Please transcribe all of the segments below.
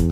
Good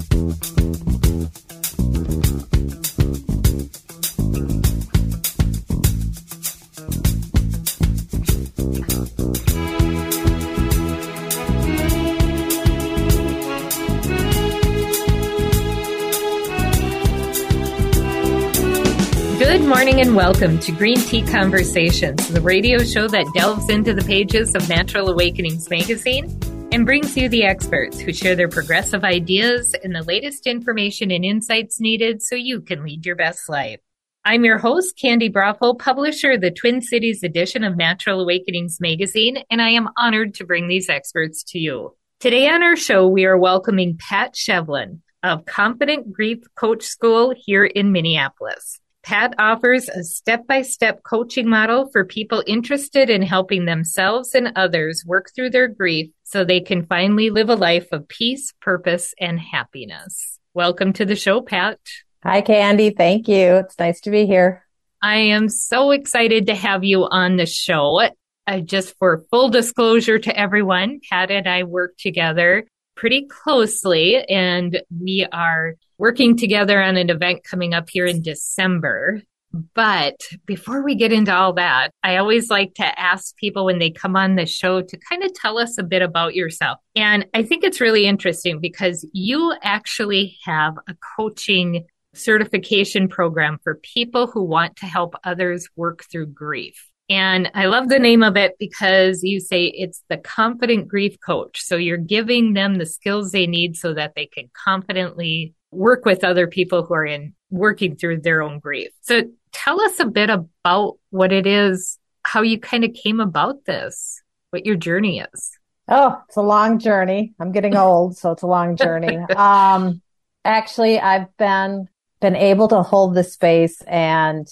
morning and welcome to Green Tea Conversations, the radio show that delves into the pages of Natural Awakenings magazine and brings you the experts who share their progressive ideas and the latest information and insights needed so you can lead your best life. I'm your host, Candi Broeffle, publisher of the Twin Cities edition of Natural Awakenings magazine, and I am honored to bring these experts to you. Today on our show, we are welcoming Pat Sheveland of Confident Grief Coach School here in Minneapolis. Pat offers a step by step coaching model for people interested in helping themselves and others work through their grief so they can finally live a life of peace, purpose, and happiness. Welcome to the show, Pat. Hi, Candi. Thank you. It's nice to be here. I am so excited to have you on the show. Uh, just for full disclosure to everyone, Pat and I work together pretty closely and we are working together on an event coming up here in December. But before we get into all that, I always like to ask people when they come on the show to kind of tell us a bit about yourself. And I think it's really interesting because you actually have a coaching certification program for people who want to help others work through grief. And I love the name of it because you say it's the confident grief coach. So you're giving them the skills they need so that they can confidently work with other people who are in working through their own grief. So tell us a bit about what it is, how you kind of came about this, what your journey is. Oh, it's a long journey. I'm getting old, so it's a long journey. um, actually, I've been been able to hold the space and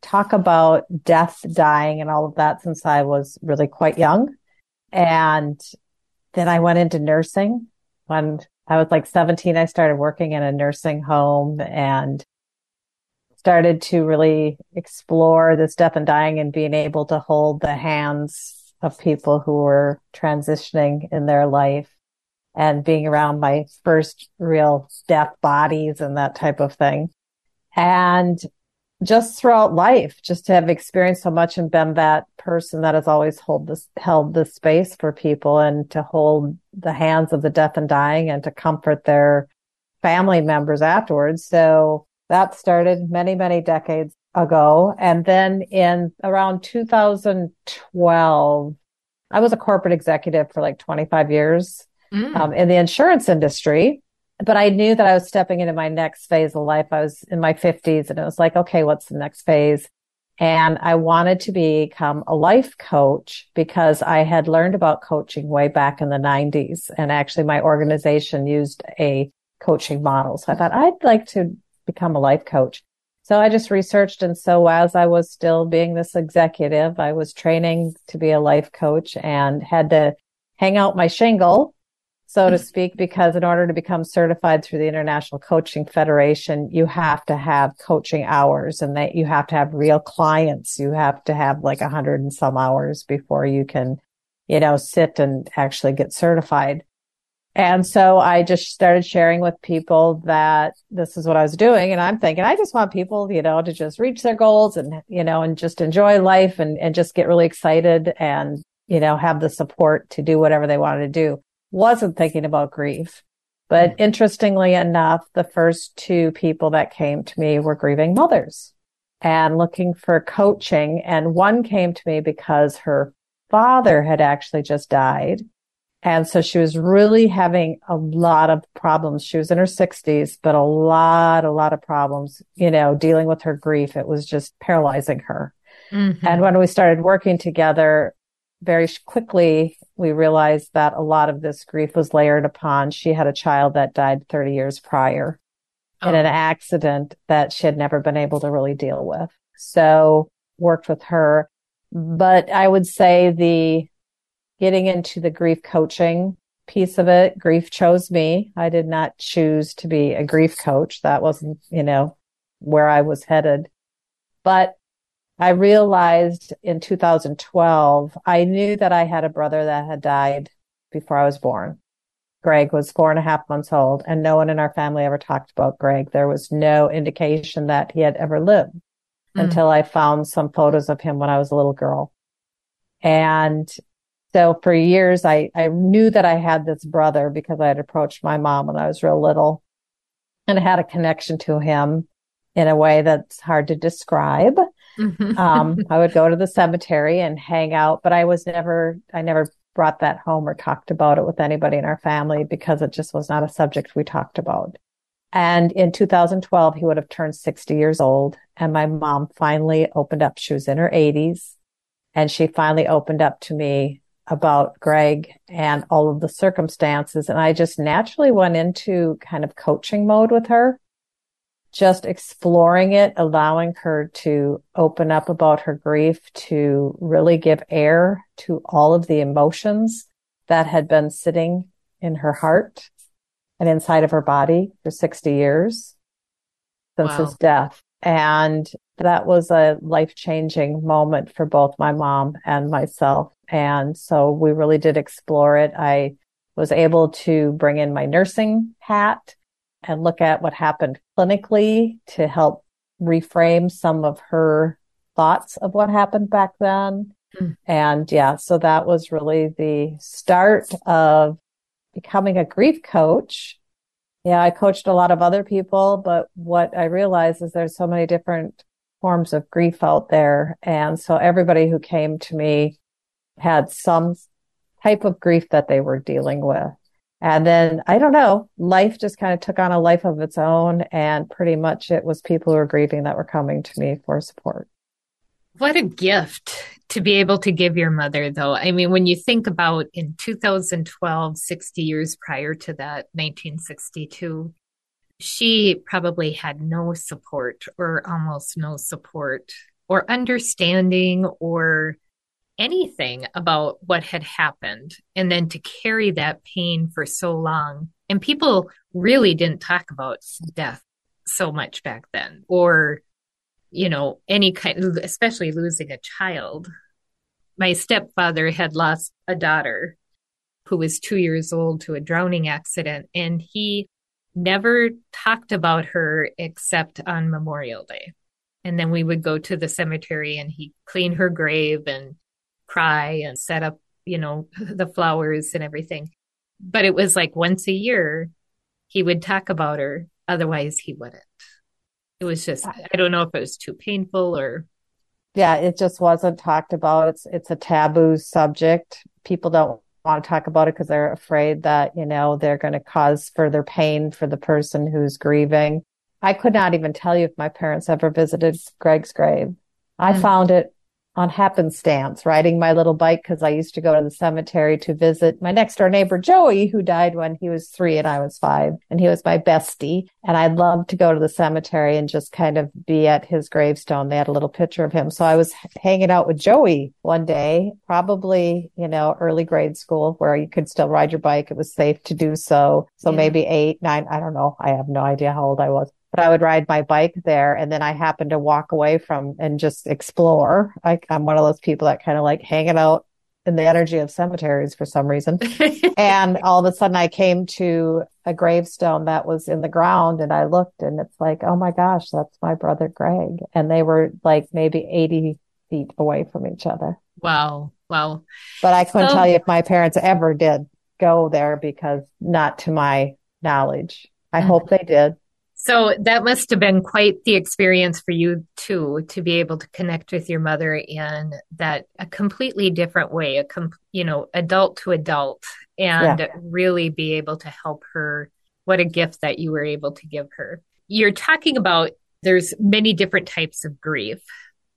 talk about death, dying, and all of that since I was really quite young. And then I went into nursing when I was like 17. I started working in a nursing home and started to really explore this death and dying and being able to hold the hands of people who were transitioning in their life and being around my first real death bodies and that type of thing. And just throughout life, just to have experienced so much and been that person that has always hold this, held this space for people and to hold the hands of the death and dying and to comfort their family members afterwards. So that started many, many decades ago. And then in around 2012, I was a corporate executive for like 25 years mm. um, in the insurance industry but I knew that I was stepping into my next phase of life. I was in my fifties and it was like, okay, what's the next phase? And I wanted to become a life coach because I had learned about coaching way back in the nineties. And actually my organization used a coaching model. So I thought I'd like to become a life coach. So I just researched. And so as I was still being this executive, I was training to be a life coach and had to hang out my shingle so to speak, because in order to become certified through the International Coaching Federation, you have to have coaching hours and that you have to have real clients. You have to have like a hundred and some hours before you can, you know, sit and actually get certified. And so I just started sharing with people that this is what I was doing. And I'm thinking, I just want people, you know, to just reach their goals and, you know, and just enjoy life and, and just get really excited and, you know, have the support to do whatever they wanted to do wasn't thinking about grief. But mm. interestingly enough, the first two people that came to me were grieving mothers and looking for coaching. And one came to me because her father had actually just died. And so she was really having a lot of problems. She was in her sixties, but a lot, a lot of problems, you know, dealing with her grief. It was just paralyzing her. Mm-hmm. And when we started working together, very quickly we realized that a lot of this grief was layered upon she had a child that died 30 years prior oh. in an oh. accident that she had never been able to really deal with. So worked with her. But I would say the getting into the grief coaching piece of it, grief chose me. I did not choose to be a grief coach. That wasn't, you know, where I was headed. But I realized in 2012, I knew that I had a brother that had died before I was born. Greg was four and a half months old, and no one in our family ever talked about Greg. There was no indication that he had ever lived mm. until I found some photos of him when I was a little girl. And so for years, I, I knew that I had this brother because I had approached my mom when I was real little and I had a connection to him in a way that's hard to describe. Mm-hmm. um, I would go to the cemetery and hang out, but I was never, I never brought that home or talked about it with anybody in our family because it just was not a subject we talked about. And in 2012, he would have turned 60 years old. And my mom finally opened up. She was in her 80s and she finally opened up to me about Greg and all of the circumstances. And I just naturally went into kind of coaching mode with her just exploring it, allowing her to open up about her grief, to really give air to all of the emotions that had been sitting in her heart and inside of her body for 60 years since wow. his death. And that was a life changing moment for both my mom and myself. And so we really did explore it. I was able to bring in my nursing hat and look at what happened clinically to help reframe some of her thoughts of what happened back then. Mm. And yeah, so that was really the start of becoming a grief coach. Yeah, I coached a lot of other people, but what I realized is there's so many different forms of grief out there. And so everybody who came to me had some type of grief that they were dealing with. And then I don't know, life just kind of took on a life of its own. And pretty much it was people who were grieving that were coming to me for support. What a gift to be able to give your mother, though. I mean, when you think about in 2012, 60 years prior to that, 1962, she probably had no support or almost no support or understanding or anything about what had happened and then to carry that pain for so long. And people really didn't talk about death so much back then or, you know, any kind, especially losing a child. My stepfather had lost a daughter who was two years old to a drowning accident and he never talked about her except on Memorial Day. And then we would go to the cemetery and he clean her grave and cry and set up, you know, the flowers and everything. But it was like once a year he would talk about her. Otherwise he wouldn't. It was just, I don't know if it was too painful or. Yeah, it just wasn't talked about. It's, it's a taboo subject. People don't want to talk about it because they're afraid that, you know, they're going to cause further pain for the person who's grieving. I could not even tell you if my parents ever visited Greg's grave. I mm. found it on happenstance, riding my little bike because I used to go to the cemetery to visit my next door neighbor, Joey, who died when he was three and I was five. And he was my bestie. And I'd love to go to the cemetery and just kind of be at his gravestone. They had a little picture of him. So I was hanging out with Joey one day, probably, you know, early grade school where you could still ride your bike. It was safe to do so. So yeah. maybe eight, nine, I don't know. I have no idea how old I was but I would ride my bike there and then I happened to walk away from and just explore. I, I'm one of those people that kind of like hanging out in the energy of cemeteries for some reason. and all of a sudden I came to a gravestone that was in the ground and I looked and it's like, oh my gosh, that's my brother Greg. And they were like maybe 80 feet away from each other. Wow. Wow. But I couldn't so, tell you if my parents ever did go there because not to my knowledge. I mm-hmm. hope they did. So that must have been quite the experience for you too, to be able to connect with your mother in that a completely different way, a com- you know, adult to adult, and yeah. really be able to help her. What a gift that you were able to give her. You're talking about there's many different types of grief.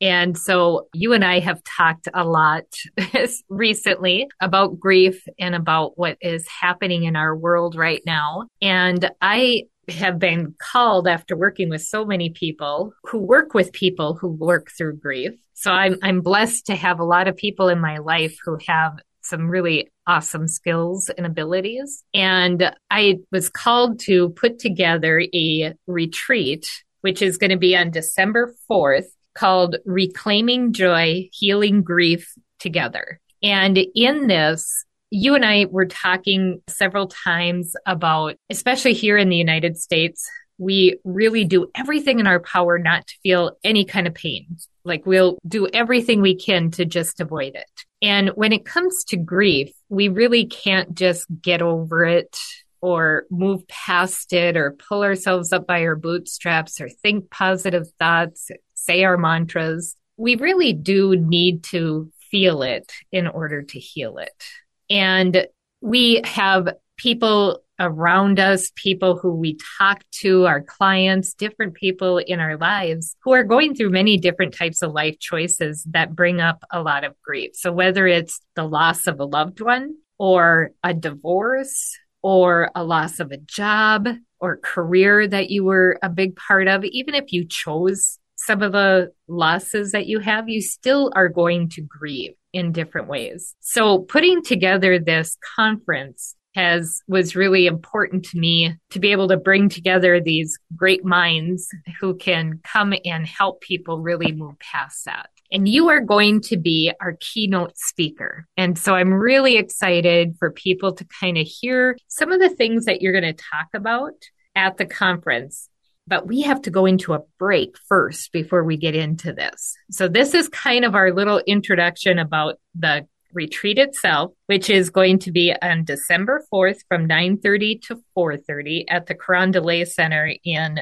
And so you and I have talked a lot recently about grief and about what is happening in our world right now. And I have been called after working with so many people who work with people who work through grief. So I'm, I'm blessed to have a lot of people in my life who have some really awesome skills and abilities. And I was called to put together a retreat, which is going to be on December 4th called Reclaiming Joy, Healing Grief Together. And in this, you and I were talking several times about, especially here in the United States, we really do everything in our power not to feel any kind of pain. Like we'll do everything we can to just avoid it. And when it comes to grief, we really can't just get over it or move past it or pull ourselves up by our bootstraps or think positive thoughts, say our mantras. We really do need to feel it in order to heal it. And we have people around us, people who we talk to, our clients, different people in our lives who are going through many different types of life choices that bring up a lot of grief. So whether it's the loss of a loved one or a divorce or a loss of a job or career that you were a big part of, even if you chose some of the losses that you have, you still are going to grieve in different ways. So putting together this conference has was really important to me to be able to bring together these great minds who can come and help people really move past that. And you are going to be our keynote speaker. And so I'm really excited for people to kind of hear some of the things that you're going to talk about at the conference. But we have to go into a break first before we get into this. So this is kind of our little introduction about the retreat itself, which is going to be on December 4th from 9:30 to 4:30 at the Carondelet Center in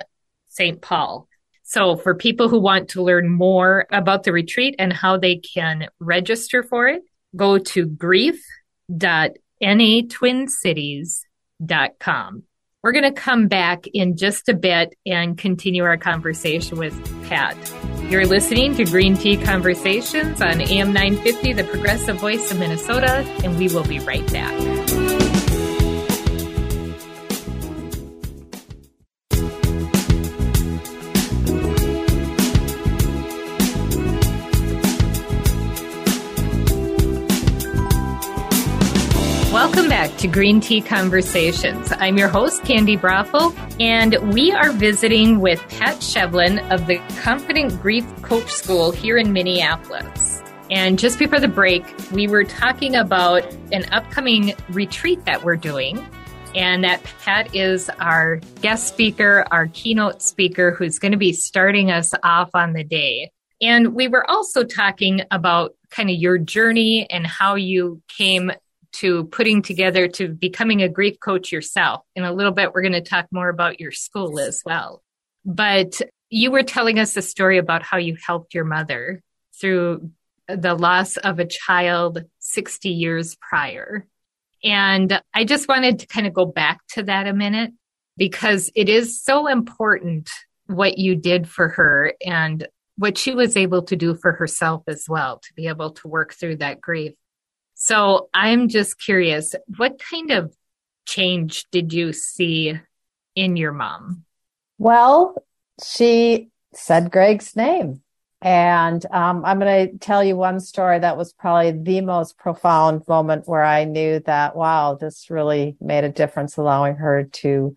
St. Paul. So for people who want to learn more about the retreat and how they can register for it, go to grief.natwincities.com. We're going to come back in just a bit and continue our conversation with Pat. You're listening to Green Tea Conversations on AM 950, the progressive voice of Minnesota, and we will be right back. To Green Tea Conversations. I'm your host, Candi Broeffle, and we are visiting with Pat Sheveland of the Confident Grief Coach School here in Minneapolis. And just before the break, we were talking about an upcoming retreat that we're doing. And that Pat is our guest speaker, our keynote speaker, who's going to be starting us off on the day. And we were also talking about kind of your journey and how you came to putting together to becoming a grief coach yourself. In a little bit, we're going to talk more about your school as well. But you were telling us a story about how you helped your mother through the loss of a child 60 years prior. And I just wanted to kind of go back to that a minute because it is so important what you did for her and what she was able to do for herself as well to be able to work through that grief. So I'm just curious, what kind of change did you see in your mom? Well, she said Greg's name. And um, I'm going to tell you one story that was probably the most profound moment where I knew that, wow, this really made a difference, allowing her to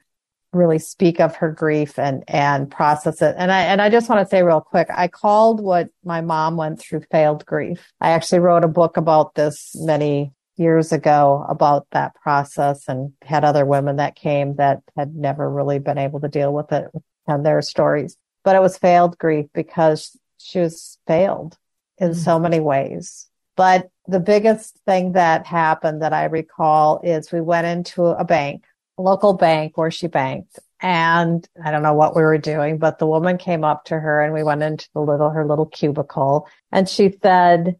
really speak of her grief and and process it. And I and I just want to say real quick, I called what my mom went through failed grief. I actually wrote a book about this many years ago about that process and had other women that came that had never really been able to deal with it and their stories. But it was failed grief because she was failed in mm-hmm. so many ways. But the biggest thing that happened that I recall is we went into a bank local bank where she banked. And I don't know what we were doing, but the woman came up to her and we went into the little, her little cubicle and she said,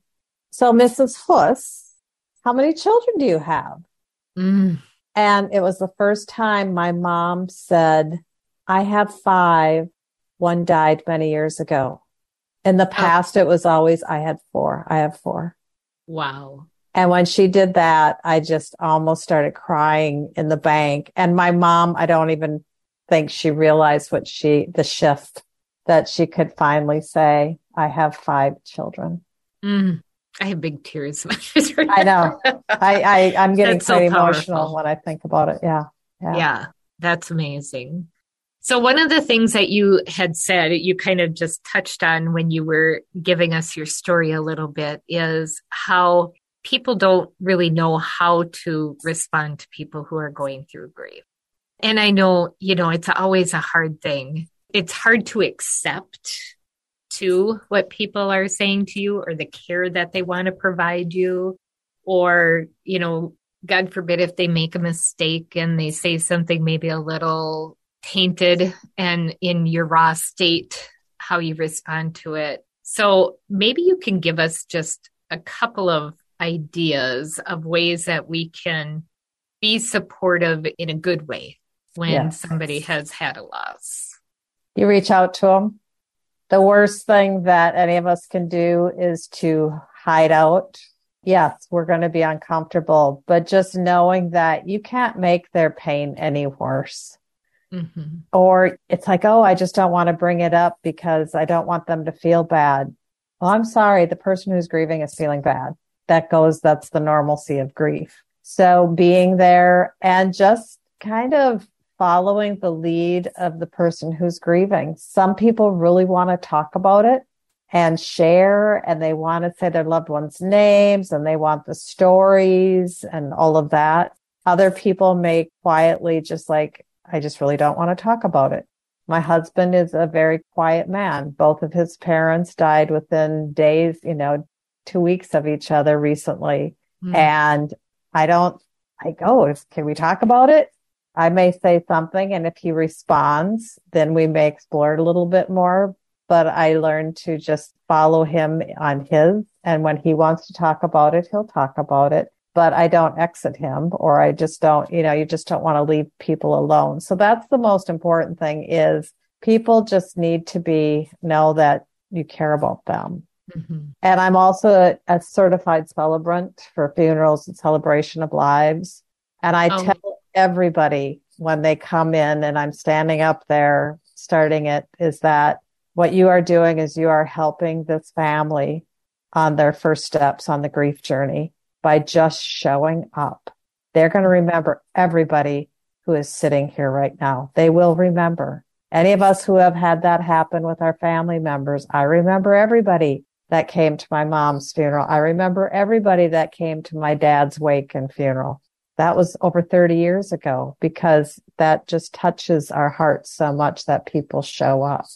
so Mrs. Huss, how many children do you have? Mm. And it was the first time my mom said, I have five. One died many years ago. In the oh. past, oh. it was always, I had four. I have four. Wow. And when she did that, I just almost started crying in the bank. And my mom, I don't even think she realized what she, the shift that she could finally say, I have five children. Mm, I have big tears. I know. I, I, am getting quite so emotional when I think about it. Yeah. Yeah. Yeah. That's amazing. So one of the things that you had said, you kind of just touched on when you were giving us your story a little bit is how people don't really know how to respond to people who are going through grief. And I know, you know, it's always a hard thing. It's hard to accept to what people are saying to you or the care that they want to provide you or, you know, God forbid if they make a mistake and they say something maybe a little tainted and in your raw state, how you respond to it. So maybe you can give us just a couple of ideas of ways that we can be supportive in a good way when yes. somebody has had a loss. You reach out to them. The worst thing that any of us can do is to hide out yes, we're going to be uncomfortable, but just knowing that you can't make their pain any worse. Mm-hmm. Or it's like, oh, I just don't want to bring it up because I don't want them to feel bad. Well, I'm sorry. The person who's grieving is feeling bad. That goes, that's the normalcy of grief. So being there and just kind of following the lead of the person who's grieving. Some people really want to talk about it and share and they want to say their loved ones' names and they want the stories and all of that. Other people may quietly just like, I just really don't want to talk about it. My husband is a very quiet man. Both of his parents died within days, you know, two weeks of each other recently. Mm. And I don't, I go, can we talk about it? I may say something and if he responds, then we may explore it a little bit more but I learned to just follow him on his. And when he wants to talk about it, he'll talk about it. But I don't exit him or I just don't, you know, you just don't want to leave people alone. So that's the most important thing is people just need to be, know that you care about them. Mm-hmm. And I'm also a, a, certified celebrant for funerals and celebration of lives. And I oh. tell everybody when they come in and I'm standing up there starting it is that what you are doing is you are helping this family on their first steps on the grief journey by just showing up. They're going to remember everybody who is sitting here right now. They will remember. Any of us who have had that happen with our family members, I remember everybody that came to my mom's funeral. I remember everybody that came to my dad's wake and funeral. That was over 30 years ago because that just touches our hearts so much that people show up.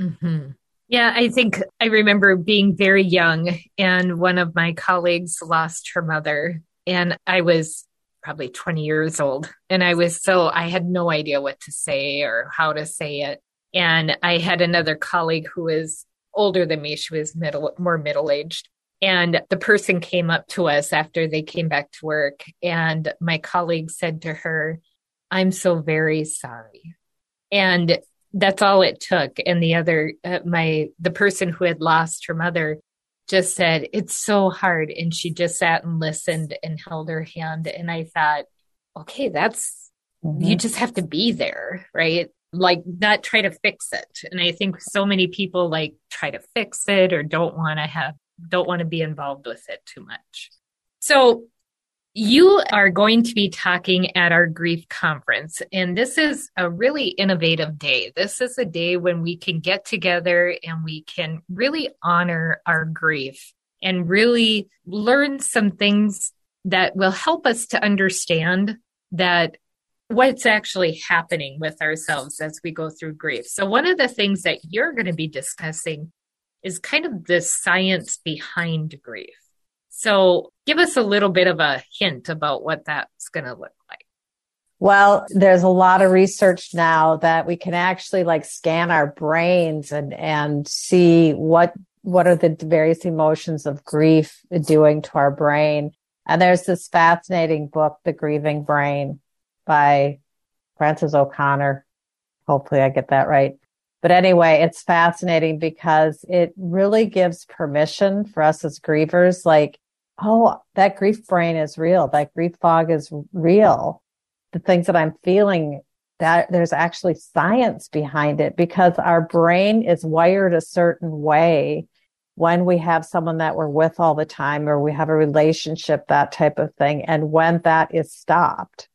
Mm-hmm. Yeah, I think I remember being very young, and one of my colleagues lost her mother, and I was probably 20 years old. And I was so, I had no idea what to say or how to say it. And I had another colleague who was older than me. She was middle, more middle aged. And the person came up to us after they came back to work. And my colleague said to her, I'm so very sorry. And that's all it took. And the other, uh, my, the person who had lost her mother just said, it's so hard. And she just sat and listened and held her hand. And I thought, okay, that's, mm-hmm. you just have to be there, right? Like not try to fix it. And I think so many people like try to fix it or don't want to have, don't want to be involved with it too much. So you are going to be talking at our grief conference, and this is a really innovative day. This is a day when we can get together and we can really honor our grief and really learn some things that will help us to understand that what's actually happening with ourselves as we go through grief. So, one of the things that you're going to be discussing is kind of the science behind grief. So give us a little bit of a hint about what that's going to look like. Well, there's a lot of research now that we can actually like scan our brains and, and see what, what are the various emotions of grief doing to our brain. And there's this fascinating book, The Grieving Brain by Frances O'Connor. Hopefully I get that right. But anyway, it's fascinating because it really gives permission for us as grievers. Like oh, that grief brain is real. That grief fog is real. The things that I'm feeling that there's actually science behind it because our brain is wired a certain way when we have someone that we're with all the time or we have a relationship, that type of thing. And when that is stopped,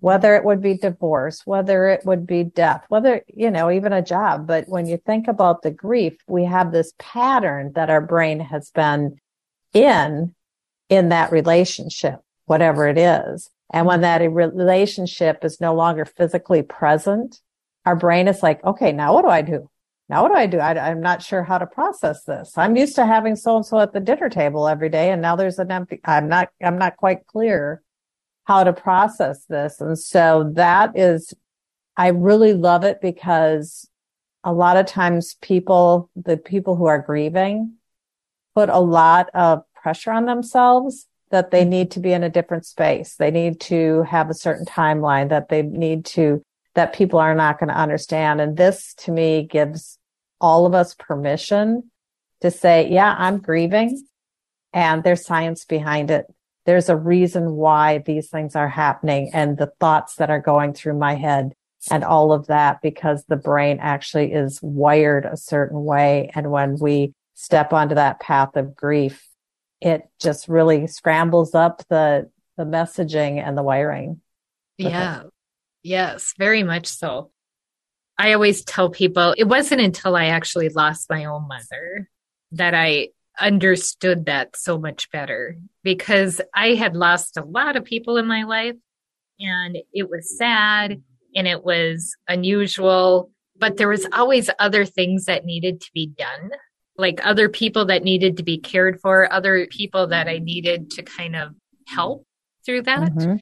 whether it would be divorce, whether it would be death, whether, you know, even a job. But when you think about the grief, we have this pattern that our brain has been in in that relationship, whatever it is. And when that relationship is no longer physically present, our brain is like, okay, now what do I do? Now what do I do? I, am not sure how to process this. I'm used to having so and so at the dinner table every day. And now there's an empty, I'm not, I'm not quite clear how to process this. And so that is, I really love it because a lot of times people, the people who are grieving put a lot of pressure on themselves that they need to be in a different space. They need to have a certain timeline that they need to, that people are not going to understand. And this to me gives all of us permission to say, yeah, I'm grieving and there's science behind it. There's a reason why these things are happening and the thoughts that are going through my head and all of that because the brain actually is wired a certain way. And when we step onto that path of grief, it just really scrambles up the, the messaging and the wiring. Yeah. Yes, very much so. I always tell people it wasn't until I actually lost my own mother that I understood that so much better because I had lost a lot of people in my life and it was sad and it was unusual, but there was always other things that needed to be done, like other people that needed to be cared for, other people that I needed to kind of help through that. Mm-hmm.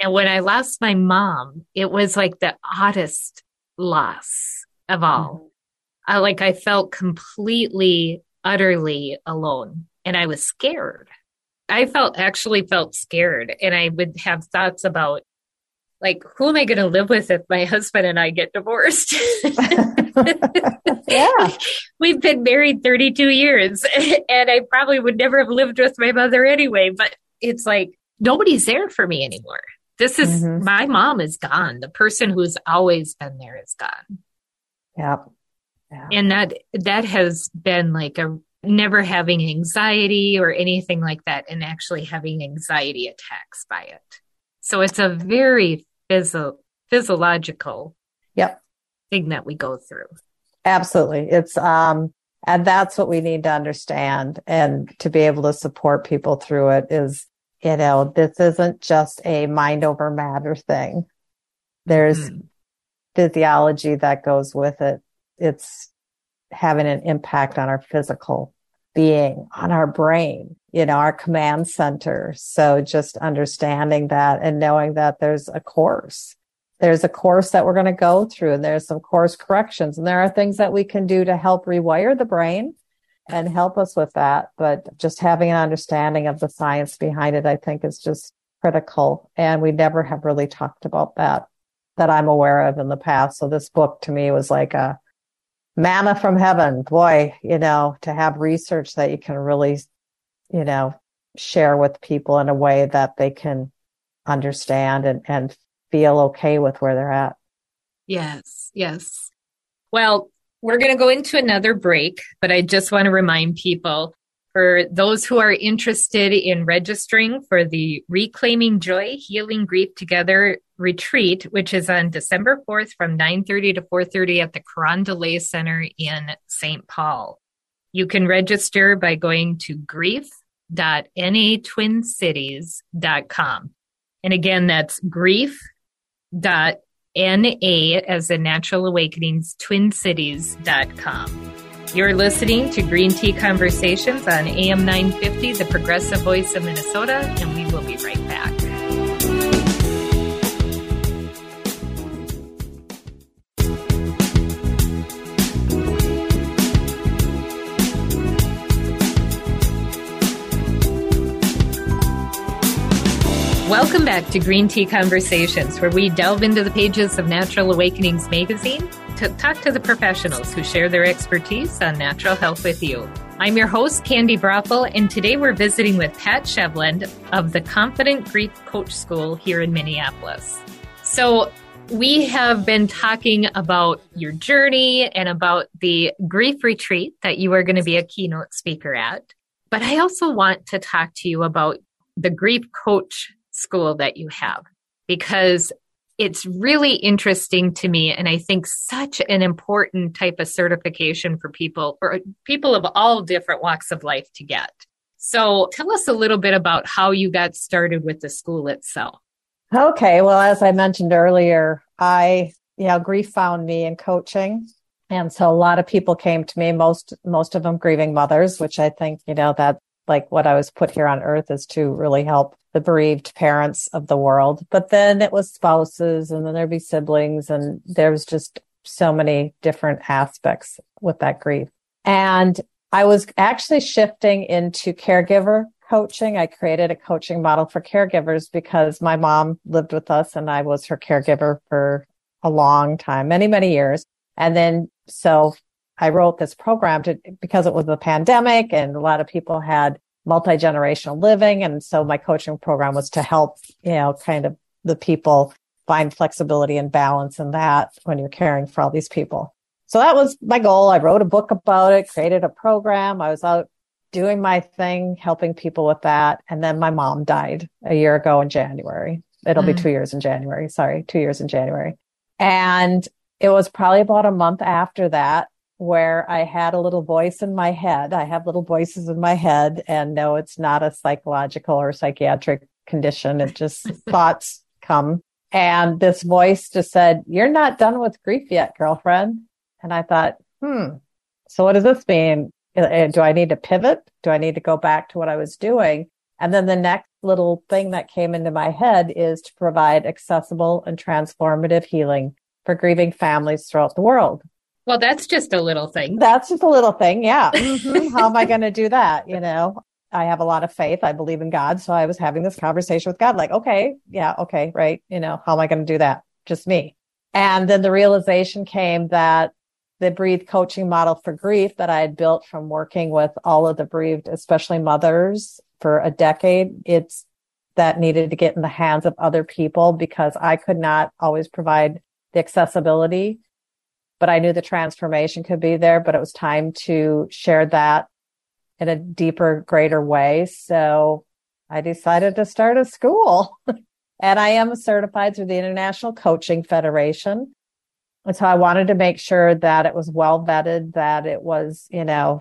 And when I lost my mom, it was like the oddest loss of all. Mm-hmm. I like I felt completely, utterly alone and I was scared. I felt actually felt scared and I would have thoughts about like, who am I going to live with if my husband and I get divorced? yeah. We've been married 32 years and I probably would never have lived with my mother anyway, but it's like nobody's there for me anymore. This is mm-hmm. my mom is gone. The person who's always been there is gone. Yep. Yeah. And that, that has been like a never having anxiety or anything like that and actually having anxiety attacks by it. So it's a very physio- physiological yep. thing that we go through. Absolutely. It's, um, and that's what we need to understand and to be able to support people through it is, you know, this isn't just a mind over matter thing. There's mm. physiology that goes with it. It's having an impact on our physical being, on our brain, you know, our command center. So just understanding that and knowing that there's a course. There's a course that we're going to go through and there's some course corrections and there are things that we can do to help rewire the brain and help us with that. But just having an understanding of the science behind it, I think is just critical. And we never have really talked about that that I'm aware of in the past. So this book to me was like a manna from heaven. Boy, you know, to have research that you can really, you know, share with people in a way that they can understand and, and feel okay with where they're at. Yes, yes. Well, we're going to go into another break, but I just want to remind people for those who are interested in registering for the Reclaiming Joy, Healing Grief Together retreat, which is on December 4th from 9.30 to 4.30 at the Carondelet Center in St. Paul. You can register by going to grief.natwincities.com. And again, that's grief.na as the natural awakenings twincities.com. You're listening to Green Tea Conversations on AM 950, the progressive voice of Minnesota, and we will be right back. Welcome back to Green Tea Conversations, where we delve into the pages of Natural Awakenings magazine to talk to the professionals who share their expertise on natural health with you. I'm your host, Candi Broeffle, and today we're visiting with Pat Sheveland of the Confident Grief Coach School here in Minneapolis. So, we have been talking about your journey and about the grief retreat that you are going to be a keynote speaker at. But I also want to talk to you about the grief coach school that you have because it's really interesting to me and i think such an important type of certification for people for people of all different walks of life to get So tell us a little bit about how you got started with the school itself. Okay. Well, as I mentioned earlier, I, you know, grief found me in coaching. And so a lot of people came to me, most, most of them grieving mothers, which I think, you know, that like what I was put here on earth is to really help the bereaved parents of the world. But then it was spouses and then there'd be siblings and there was just so many different aspects with that grief. And I was actually shifting into caregiver coaching. I created a coaching model for caregivers because my mom lived with us and I was her caregiver for a long time, many, many years. And then so I wrote this program to, because it was the pandemic and a lot of people had multi-generational living. And so my coaching program was to help, you know, kind of the people find flexibility and balance in that when you're caring for all these people. So that was my goal. I wrote a book about it, created a program. I was out doing my thing, helping people with that. And then my mom died a year ago in January. It'll mm. be two years in January. Sorry, two years in January. And it was probably about a month after that where I had a little voice in my head. I have little voices in my head and no, it's not a psychological or psychiatric condition. It just thoughts come. And this voice just said, you're not done with grief yet, girlfriend. And I thought, hmm, so what does this mean? Uh, uh, do I need to pivot? Do I need to go back to what I was doing? And then the next little thing that came into my head is to provide accessible and transformative healing for grieving families throughout the world. Well, that's just a little thing. That's just a little thing. Yeah. Mm-hmm. How am I going to do that? You know, I have a lot of faith. I believe in God. So I was having this conversation with God, like, okay, yeah, okay, right. You know, how am I going to do that? Just me. And then the realization came that the breathe coaching model for grief that I had built from working with all of the bereaved, especially mothers for a decade, it's that needed to get in the hands of other people because I could not always provide the accessibility but I knew the transformation could be there, but it was time to share that in a deeper, greater way. So I decided to start a school and I am certified through the International Coaching Federation. And so I wanted to make sure that it was well vetted, that it was, you know,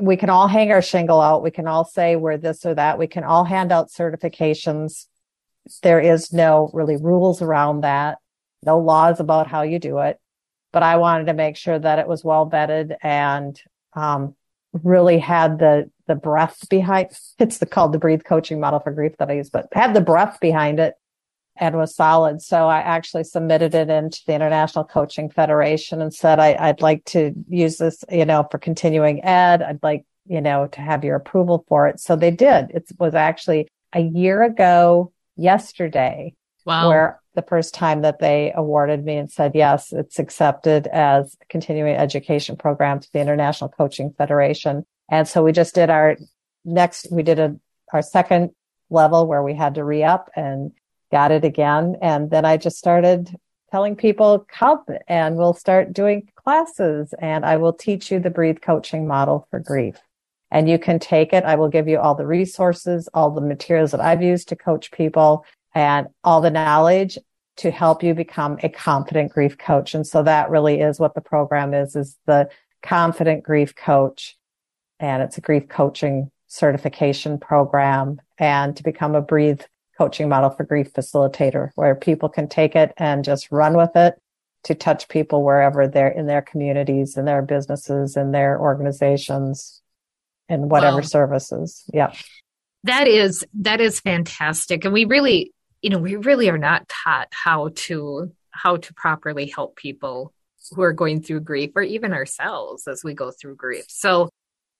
we can all hang our shingle out. We can all say we're this or that. We can all hand out certifications. There is no really rules around that, no laws about how you do it but I wanted to make sure that it was well vetted and um, really had the the breath behind. It's the, called the breathe coaching model for grief that I use, but had the breath behind it and was solid. So I actually submitted it into the International Coaching Federation and said I, would like to use this, you know, for continuing ed. I'd like, you know, to have your approval for it. So they did. It was actually a year ago yesterday wow. where the first time that they awarded me and said, yes, it's accepted as a continuing education program to the International Coaching Federation. And so we just did our next, we did a, our second level where we had to re up and got it again. And then I just started telling people come and we'll start doing classes and I will teach you the breathe coaching model for grief. And you can take it. I will give you all the resources, all the materials that I've used to coach people and all the knowledge to help you become a confident grief coach. And so that really is what the program is, is the confident grief coach. And it's a grief coaching certification program and to become a breathe coaching model for grief facilitator where people can take it and just run with it to touch people wherever they're in their communities in their businesses in their organizations in whatever wow. services. Yeah. That is that is fantastic. And we really you know, we really are not taught how to how to properly help people who are going through grief or even ourselves as we go through grief. So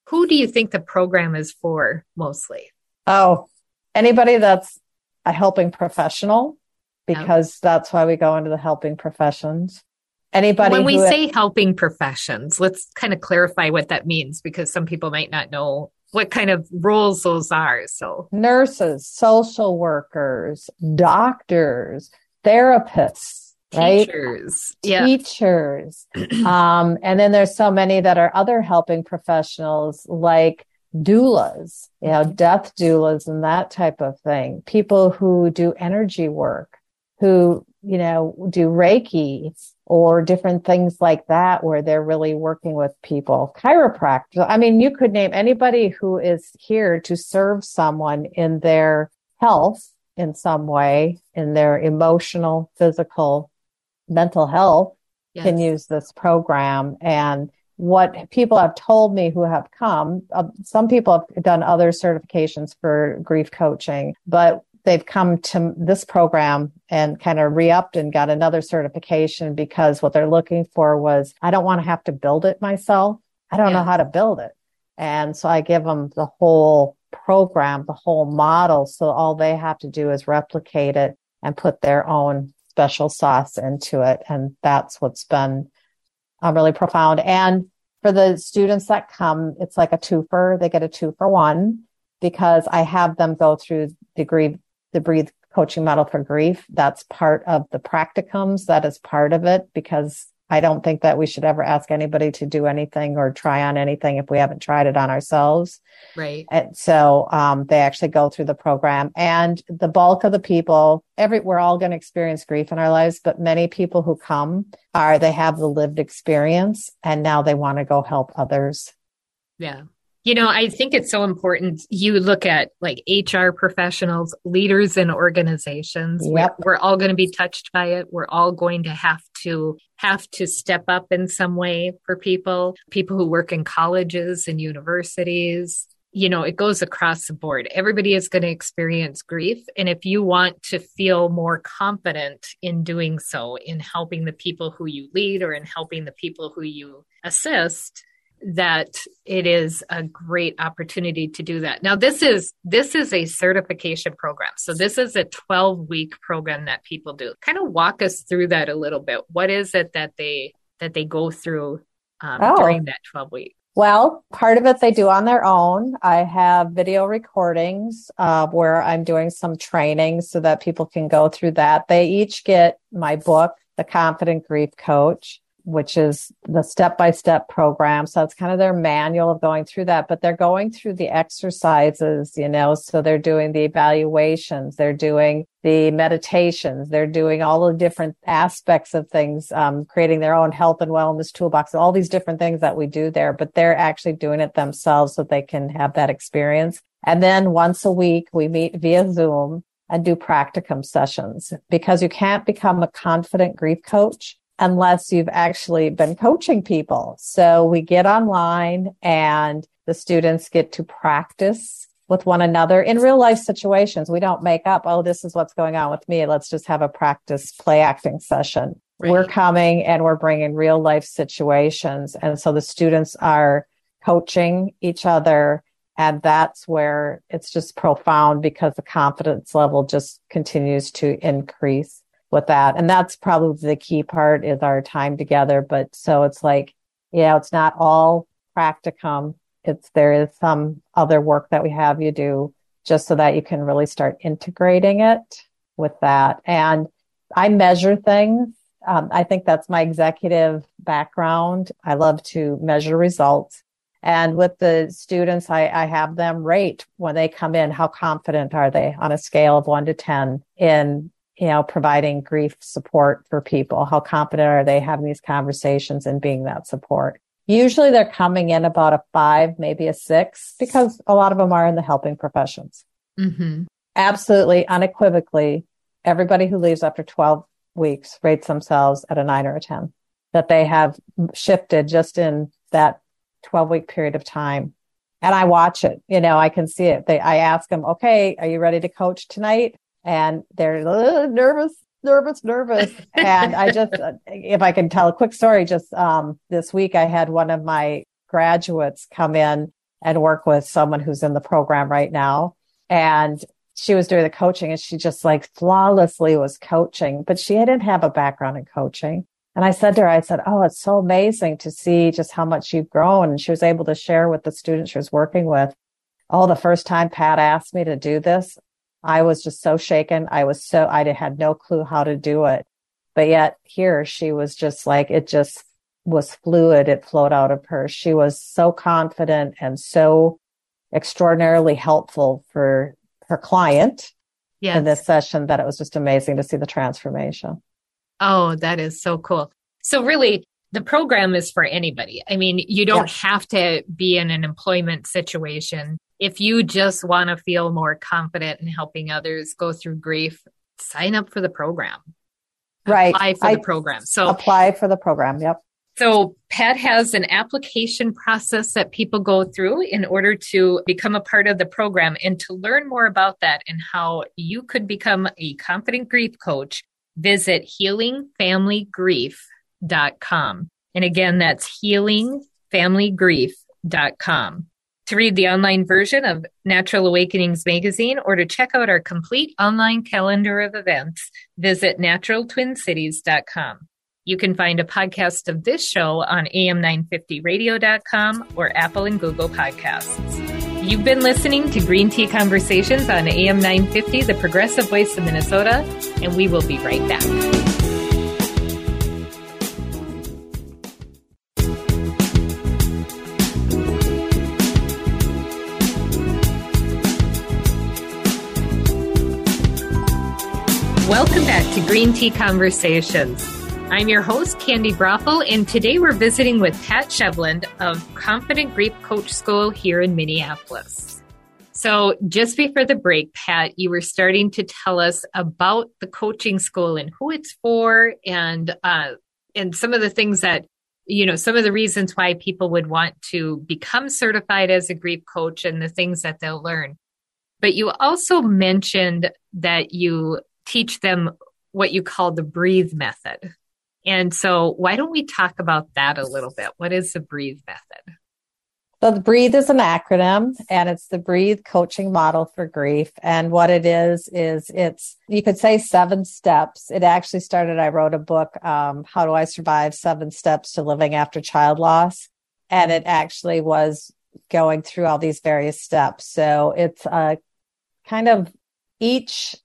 who do you think the program is for mostly? Oh, anybody that's a helping professional because that's why we go into the helping professions. Anybody when we say helping professions, let's kind of clarify what that means because some people might not know what kind of roles those are. So nurses, social workers, doctors, therapists, teachers, right? Yeah. Teachers. um, and then there's so many that are other helping professionals like doulas, you know, death doulas and that type of thing. People who do energy work. Who, you know, do Reiki or different things like that where they're really working with people. Chiropractor. I mean, you could name anybody who is here to serve someone in their health in some way, in their emotional, physical, mental health yes. can use this program. And what people have told me who have come, uh, some people have done other certifications for grief coaching, but they've come to this program and kind of re-upped and got another certification because what they're looking for was, I don't want to have to build it myself. I don't yeah. know how to build it. And so I give them the whole program, the whole model. So all they have to do is replicate it and put their own special sauce into it. And that's what's been uh, really profound. And for the students that come, it's like a twofer. They get a two for one because I have them go through the grief, the breathe coaching model for grief. That's part of the practicums. That is part of it because I don't think that we should ever ask anybody to do anything or try on anything if we haven't tried it on ourselves. Right. And so um, they actually go through the program, and the bulk of the people, every we're all going to experience grief in our lives, but many people who come are they have the lived experience, and now they want to go help others. Yeah. You know, I think it's so important. You look at like HR professionals, leaders in organizations. Yep. We're, we're all going to be touched by it. We're all going to have to have to step up in some way for people, people who work in colleges and universities. You know, it goes across the board. Everybody is going to experience grief. And if you want to feel more confident in doing so, in helping the people who you lead or in helping the people who you assist, that it is a great opportunity to do that. Now this is this is a certification program. So this is a 12 week program that people do. Kind of walk us through that a little bit. What is it that they that they go through um, oh. during that 12 week? Well, part of it they do on their own. I have video recordings uh, where I'm doing some training so that people can go through that. They each get my book, The Confident Grief Coach which is the step by step program. So it's kind of their manual of going through that, but they're going through the exercises, you know, so they're doing the evaluations, they're doing the meditations, they're doing all the different aspects of things, um, creating their own health and wellness toolbox, all these different things that we do there, but they're actually doing it themselves so they can have that experience. And then once a week we meet via Zoom and do practicum sessions because you can't become a confident grief coach unless you've actually been coaching people. So we get online and the students get to practice with one another in real life situations. We don't make up, oh, this is what's going on with me. Let's just have a practice play acting session. Right. We're coming and we're bringing real life situations. And so the students are coaching each other. And that's where it's just profound because the confidence level just continues to increase with that. And that's probably the key part is our time together. But so it's like, yeah, it's not all practicum. It's there is some other work that we have you do just so that you can really start integrating it with that. And I measure things. Um, I think that's my executive background. I love to measure results. And with the students, I, I, have them rate when they come in, how confident are they on a scale of one to 10 in you know, providing grief support for people? How confident are they having these conversations and being that support? Usually they're coming in about a five, maybe a six, because a lot of them are in the helping professions. Mm-hmm. Absolutely, unequivocally, everybody who leaves after 12 weeks rates themselves at a nine or a 10, that they have shifted just in that 12 week period of time. And I watch it, you know, I can see it. They, I ask them, okay, are you ready to coach tonight? And they're nervous, nervous, nervous. and I just, if I can tell a quick story, just um, this week I had one of my graduates come in and work with someone who's in the program right now. And she was doing the coaching and she just like flawlessly was coaching, but she didn't have a background in coaching. And I said to her, I said, Oh, it's so amazing to see just how much you've grown. And she was able to share with the students she was working with. Oh, the first time Pat asked me to do this, I was just so shaken. I was so, I had no clue how to do it. But yet here she was just like, it just was fluid. It flowed out of her. She was so confident and so extraordinarily helpful for her client yes. in this session that it was just amazing to see the transformation. Oh, that is so cool. So really the program is for anybody. I mean, you don't yes. have to be in an employment situation. If you just want to feel more confident in helping others go through grief, sign up for the program. Right. Apply for I, the program. So apply for the program. Yep. So Pat has an application process that people go through in order to become a part of the program and to learn more about that and how you could become a confident grief coach, visit healingfamilygrief.com. And again, that's healingfamilygrief.com. To read the online version of Natural Awakenings magazine or to check out our complete online calendar of events, visit naturaltwincities.com. You can find a podcast of this show on am950radio.com or Apple and Google Podcasts. You've been listening to Green Tea Conversations on AM950, the progressive voice of Minnesota, and we will be right back. Welcome back to Green Tea Conversations. I'm your host, Candi Broeffle, and today we're visiting with Pat Sheveland of Confident Grief Coach School here in Minneapolis. So, just before the break, Pat, you were starting to tell us about the coaching school and who it's for, and uh, and some of the things that you know, some of the reasons why people would want to become certified as a grief coach and the things that they'll learn. But you also mentioned that you teach them what you call the breathe method. And so, why don't we talk about that a little bit? What is the Breathe method? So, the Breathe is an acronym and it's the Breathe coaching model for grief. And what it is, is it's, you could say seven steps. It actually started, I wrote a book, um, How Do I Survive Seven Steps to Living After Child Loss? And it actually was going through all these various steps. So, it's a kind of each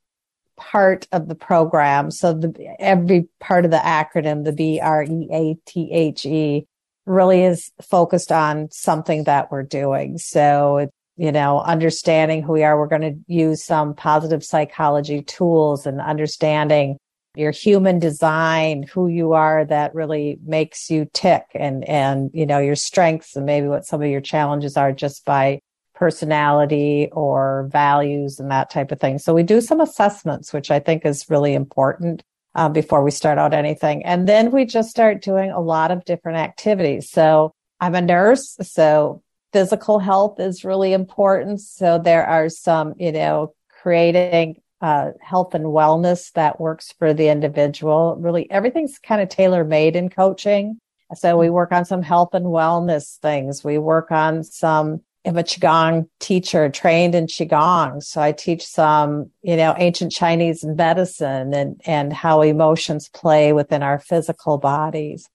part of the program. So the every part of the acronym, the B R E A T H E, really is focused on something that we're doing. So you know, understanding who we are, we're going to use some positive psychology tools and understanding your human design, who you are that really makes you tick and, and, you know, your strengths and maybe what some of your challenges are just by personality or values and that type of thing. So we do some assessments, which I think is really important um, before we start out anything. And then we just start doing a lot of different activities. So I'm a nurse, so physical health is really important. So there are some, you know, creating uh, health and wellness that works for the individual. Really, everything's kind of tailor made in coaching. So we work on some health and wellness things. We work on some am a Qigong teacher trained in Qigong. So I teach some, you know, ancient Chinese medicine and, and how emotions play within our physical bodies.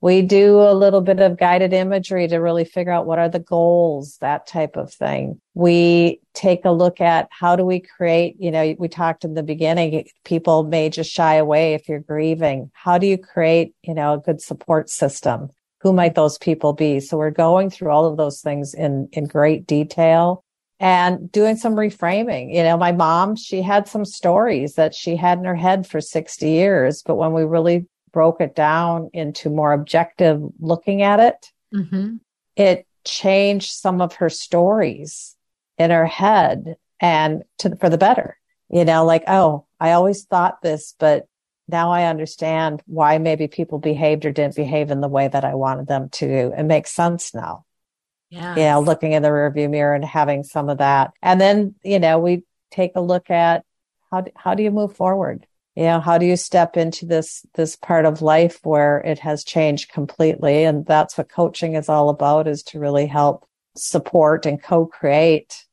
We do a little bit of guided imagery to really figure out what are the goals, that type of thing. We take a look at how do we create, you know, we talked in the beginning, people may just shy away if you're grieving. How do you create, you know, a good support system? Who might those people be? So we're going through all of those things in, in great detail and doing some reframing. You know, my mom, she had some stories that she had in her head for 60 years, but when we really broke it down into more objective looking at it, mm-hmm. it changed some of her stories in her head and to, for the better. You know, like, oh, I always thought this, but now I understand why maybe people behaved or didn't behave in the way that I wanted them to. It makes sense now. Yeah. You know, looking in the rearview mirror and having some of that. And then, you know, we take a look at how, how do you move forward? You know, how do you step into this, this part of life where it has changed completely? And that's what coaching is all about is to really help support and co-create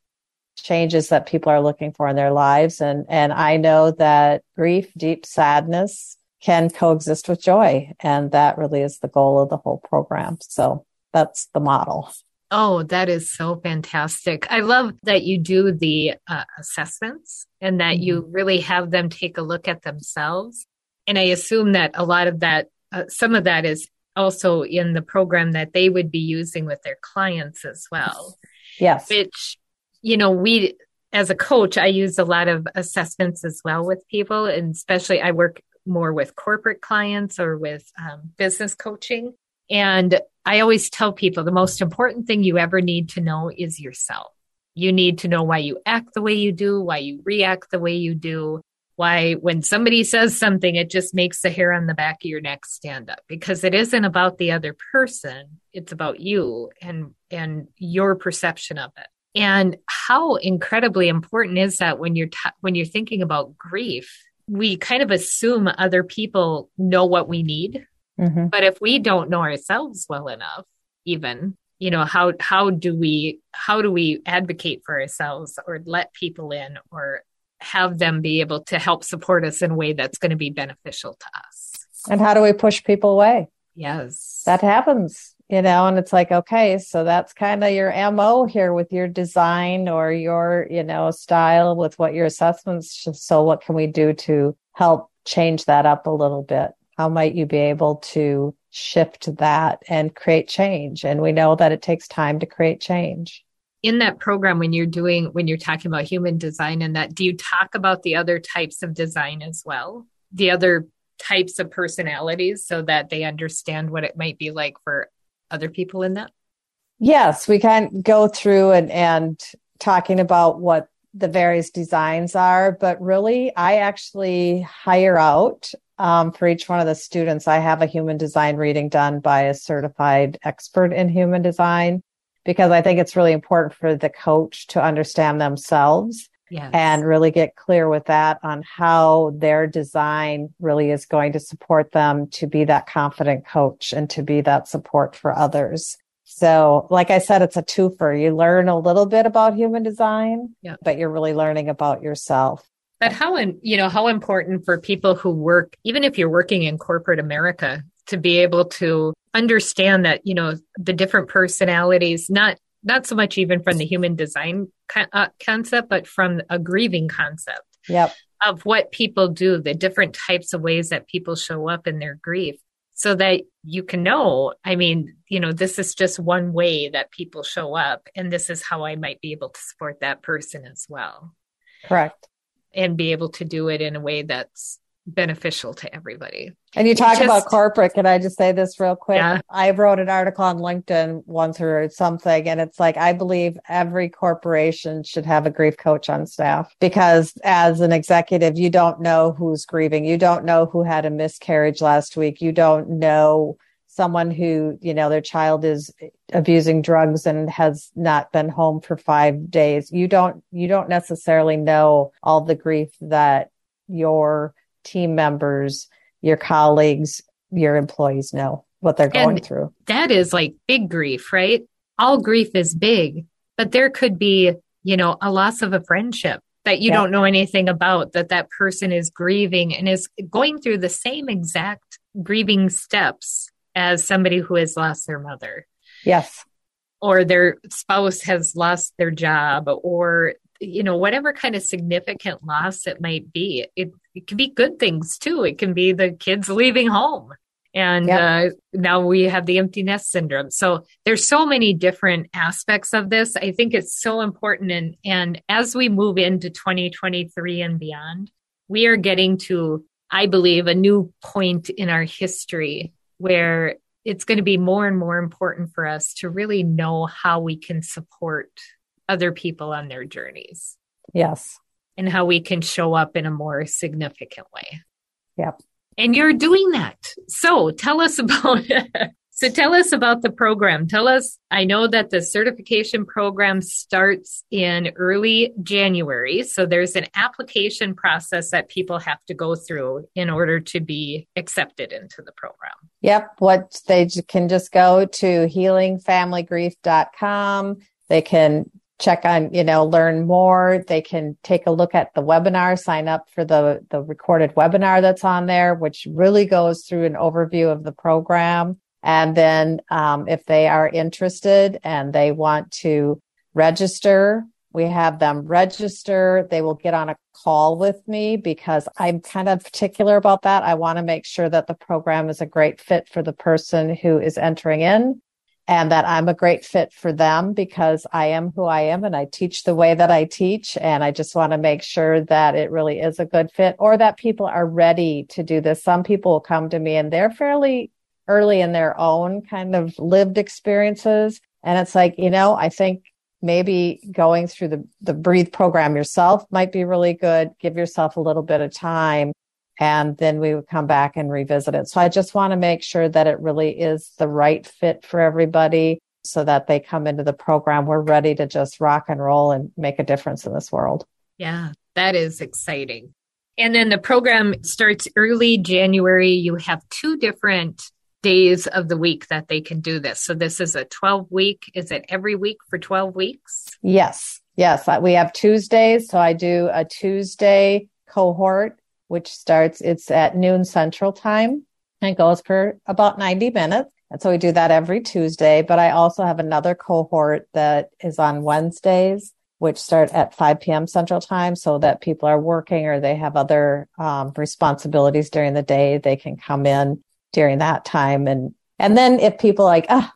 changes that people are looking for in their lives. And, and I know that grief, deep sadness can coexist with joy. And that really is the goal of the whole program. So that's the model. Oh, that is so fantastic. I love that you do the uh, assessments and that mm-hmm. you really have them take a look at themselves. And I assume that a lot of that, uh, some of that is also in the program that they would be using with their clients as well. Yes. Which you know, we, as a coach, I use a lot of assessments as well with people, and especially I work more with corporate clients or with um, business coaching. And I always tell people the most important thing you ever need to know is yourself. You need to know why you act the way you do, why you react the way you do, why when somebody says something, it just makes the hair on the back of your neck stand up because it isn't about the other person. It's about you and, and your perception of it. And how incredibly important is that when you're, t- when you're thinking about grief? We kind of assume other people know what we need. Mm-hmm. But if we don't know ourselves well enough, even, you know, how, how do we, how do we advocate for ourselves or let people in or have them be able to help support us in a way that's going to be beneficial to us. And how do we push people away? Yes. That happens, you know, and it's like, okay, so that's kind of your MO here with your design or your, you know, style with what your assessments. So what can we do to help change that up a little bit? How might you be able to shift that and create change? And we know that it takes time to create change in that program when you're doing when you're talking about human design and that do you talk about the other types of design as well the other types of personalities so that they understand what it might be like for other people in that? Yes we can go through and and talking about what the various designs are but really i actually hire out um, for each one of the students. I have a human design reading done by a certified expert in human design because I think it's really important for the coach to understand themselves yes. and really get clear with that on how their design really is going to support them to be that confident coach and to be that support for others. So, like I said, it's a twofer. You learn a little bit about human design, yeah. but you're really learning about yourself. But how, in, you know, how important for people who work, even if you're working in corporate America, to be able to understand that you know the different personalities not not so much even from the human design uh, concept but from a grieving concept yep. of what people do the different types of ways that people show up in their grief so that you can know i mean you know this is just one way that people show up and this is how i might be able to support that person as well correct and be able to do it in a way that's beneficial to everybody. And you talk just, about corporate. Can I just say this real quick? Yeah. I wrote an article on LinkedIn once or something, and it's like, I believe every corporation should have a grief coach on staff because as an executive, you don't know who's grieving. You don't know who had a miscarriage last week. You don't know someone who, you know, their child is abusing drugs and has not been home for five days. You don't, you don't necessarily know all the grief that your team members, your colleagues, your employees know what they're going and through. That is like big grief, right? All grief is big, but there could be, you know, a loss of a friendship that you don't know anything about that that person is grieving and is going through the same exact grieving steps as somebody who has lost their mother. Yes. Or their spouse has lost their job or you know, whatever kind of significant loss it might be, it, it can be good things too. It can be the kids leaving home. And yep. uh, now we have the empty nest syndrome. So there's so many different aspects of this. I think it's so important. And, and as we move into 2023 and beyond, we are getting to, I believe, a new point in our history where it's going to be more and more important for us to really know how we can support other people on their journeys. Yes. And how we can show up in a more significant way. Yep. And you're doing that. So tell us about So tell us about the program. Tell us, I know that the certification program starts in early January. So there's an application process that people have to go through in order to be accepted into the program. Yep. What they can just go to healingfamilygrief.com. They can check on, you know, learn more. They can take a look at the webinar, sign up for the, the recorded webinar that's on there, which really goes through an overview of the program. And then, um, if they are interested and they want to register, we have them register. They will get on a call with me because I'm kind of particular about that. I want to make sure that the program is a great fit for the person who is entering in and that I'm a great fit for them because I am who I am and I teach the way that I teach. And I just want to make sure that it really is a good fit or that people are ready to do this. Some people will come to me and they're fairly early in their own kind of lived experiences. And it's like, you know, I think maybe going through the, the breathe program yourself might be really good. Give yourself a little bit of time and then we would come back and revisit it. So I just want to make sure that it really is the right fit for everybody so that they come into the program. We're ready to just rock and roll and make a difference in this world. Yeah, that is exciting. And then the program starts early January. You have two different days of the week that they can do this. So this is a 12 week. Is it every week for 12 weeks? Yes. Yes. We have Tuesdays. So I do a Tuesday cohort which starts, it's at noon central time and goes for about 90 minutes. And so we do that every Tuesday, but I also have another cohort that is on Wednesdays, which start at 5 p.m. central time so that people are working or they have other um, responsibilities during the day. They can come in during that time. And, and then if people like, ah,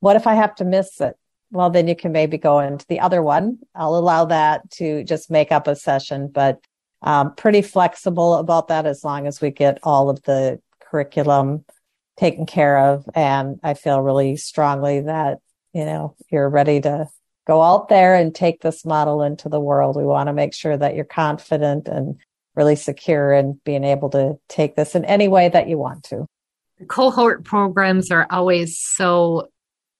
what if I have to miss it? Well, then you can maybe go into the other one. I'll allow that to just make up a session, but um, pretty flexible about that as long as we get all of the curriculum taken care of. And I feel really strongly that, you know, you're ready to go out there and take this model into the world. We want to make sure that you're confident and really secure in being able to take this in any way that you want to. Cohort programs are always so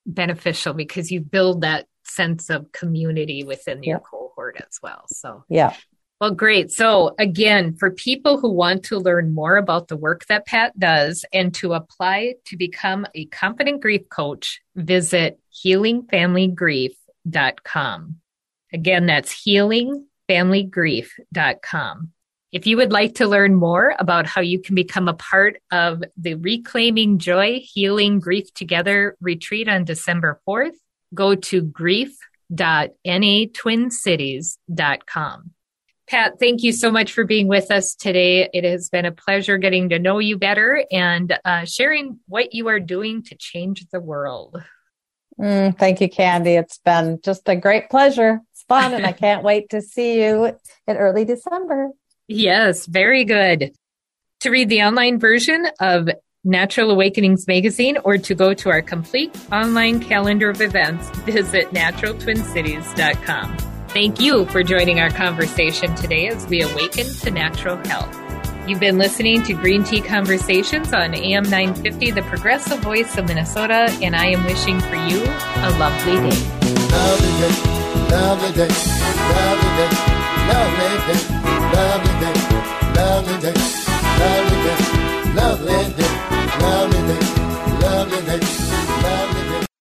beneficial because you build that sense of community within your cohort as well. So, yeah, well, great. So again, for people who want to learn more about the work that Pat does and to apply to become a confident grief coach, visit healingfamilygrief.com. Again, that's healingfamilygrief.com. If you would like to learn more about how you can become a part of the Reclaiming Joy, Healing Grief Together retreat on December 4th, go to grief.natwincities.com. Pat, thank you so much for being with us today. It has been a pleasure getting to know you better and uh, sharing what you are doing to change the world. Mm, thank you, Candi. It's been just a great pleasure. It's fun, and I can't wait to see you in early December. Yes, very good. To read the online version of Natural Awakenings magazine or to go to our complete online calendar of events, visit naturaltwincities.com. Thank you for joining our conversation today as we awaken to natural health. You've been listening to Green Tea Conversations on AM 950, the progressive voice of Minnesota, and I am wishing for you a lovely day. Lovely day, lovely day, lovely day, lovely day, lovely day, lovely day, lovely day, lovely day, lovely day, lovely day, lovely day.